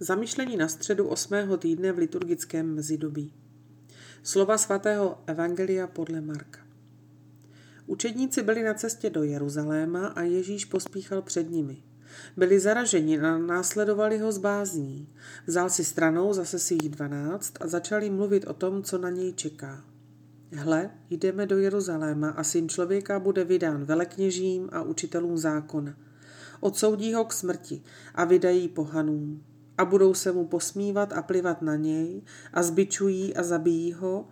Zamyšlení na středu osmého týdne v liturgickém mezidobí. Slova svatého Evangelia podle Marka. Učedníci byli na cestě do Jeruzaléma a Ježíš pospíchal před nimi. Byli zaraženi a následovali ho z bázní. Vzal si stranou zase si jich dvanáct a začali mluvit o tom, co na něj čeká. Hle, jdeme do Jeruzaléma a syn člověka bude vydán velekněžím a učitelům zákona. Odsoudí ho k smrti a vydají pohanům a budou se mu posmívat a plivat na něj a zbičují a zabijí ho,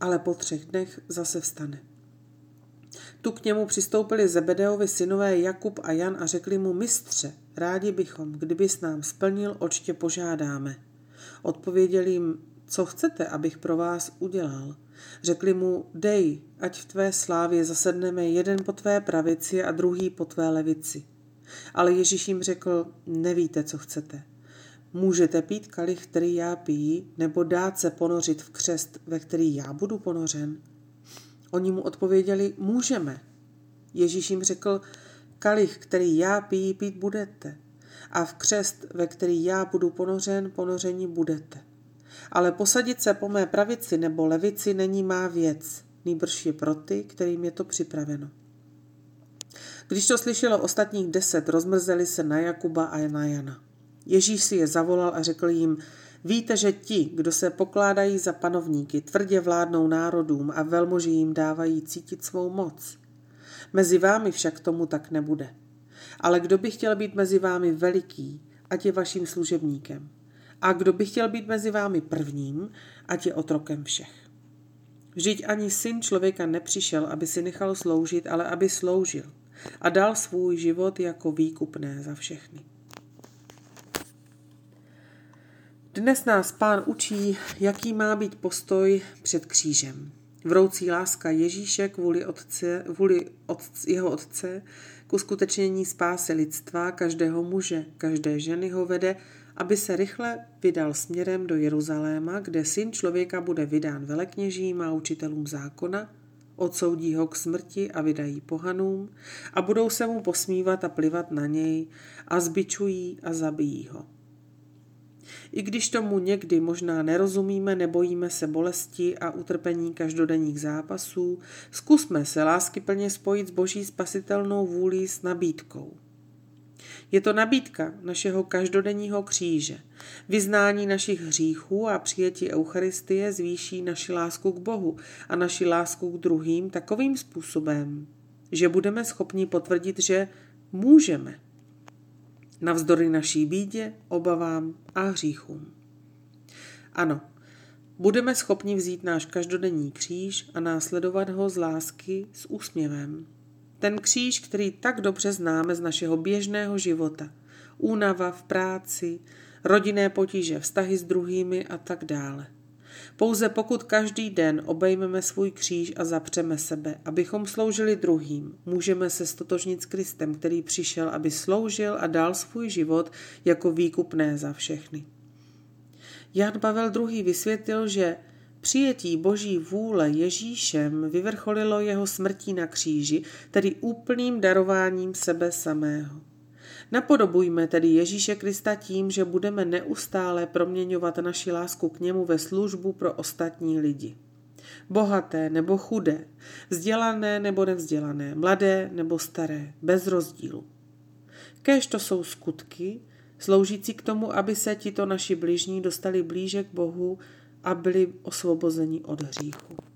ale po třech dnech zase vstane. Tu k němu přistoupili Zebedeovi synové Jakub a Jan a řekli mu, mistře, rádi bychom, kdybys nám splnil, očtě požádáme. Odpověděli jim, co chcete, abych pro vás udělal. Řekli mu, dej, ať v tvé slávě zasedneme jeden po tvé pravici a druhý po tvé levici. Ale Ježíš jim řekl, nevíte, co chcete. Můžete pít kalich, který já pijí, nebo dát se ponořit v křest, ve který já budu ponořen? Oni mu odpověděli, můžeme. Ježíš jim řekl, kalich, který já pijí, pít budete. A v křest, ve který já budu ponořen, ponoření budete. Ale posadit se po mé pravici nebo levici není má věc, nýbrž je pro ty, kterým je to připraveno. Když to slyšelo ostatních deset, rozmrzeli se na Jakuba a na Jana. Ježíš si je zavolal a řekl jim, víte, že ti, kdo se pokládají za panovníky, tvrdě vládnou národům a velmoži jim dávají cítit svou moc. Mezi vámi však tomu tak nebude. Ale kdo by chtěl být mezi vámi veliký, ať je vaším služebníkem. A kdo by chtěl být mezi vámi prvním, ať je otrokem všech. Vždyť ani syn člověka nepřišel, aby si nechal sloužit, ale aby sloužil a dal svůj život jako výkupné za všechny. Dnes nás pán učí, jaký má být postoj před křížem. Vroucí láska Ježíše kvůli, otce, kvůli otce, jeho otce k uskutečnění spásy lidstva, každého muže, každé ženy ho vede, aby se rychle vydal směrem do Jeruzaléma, kde syn člověka bude vydán velekněžím a učitelům zákona, odsoudí ho k smrti a vydají pohanům a budou se mu posmívat a plivat na něj a zbičují a zabijí ho. I když tomu někdy možná nerozumíme, nebojíme se bolesti a utrpení každodenních zápasů, zkusme se láskyplně spojit s boží spasitelnou vůlí s nabídkou. Je to nabídka našeho každodenního kříže. Vyznání našich hříchů a přijetí Eucharistie zvýší naši lásku k Bohu a naši lásku k druhým takovým způsobem, že budeme schopni potvrdit, že můžeme navzdory naší bídě, obavám a hříchům. Ano, budeme schopni vzít náš každodenní kříž a následovat ho z lásky s úsměvem. Ten kříž, který tak dobře známe z našeho běžného života. Únava v práci, rodinné potíže, vztahy s druhými a tak dále. Pouze pokud každý den obejmeme svůj kříž a zapřeme sebe, abychom sloužili druhým, můžeme se stotožnit s Kristem, který přišel, aby sloužil a dal svůj život jako výkupné za všechny. Jan Pavel II. vysvětlil, že Přijetí boží vůle Ježíšem vyvrcholilo jeho smrtí na kříži, tedy úplným darováním sebe samého. Napodobujme tedy Ježíše Krista tím, že budeme neustále proměňovat naši lásku k němu ve službu pro ostatní lidi. Bohaté nebo chudé, vzdělané nebo nevzdělané, mladé nebo staré, bez rozdílu. Kéž to jsou skutky, sloužící k tomu, aby se tito naši bližní dostali blíže k Bohu a byli osvobozeni od hříchu.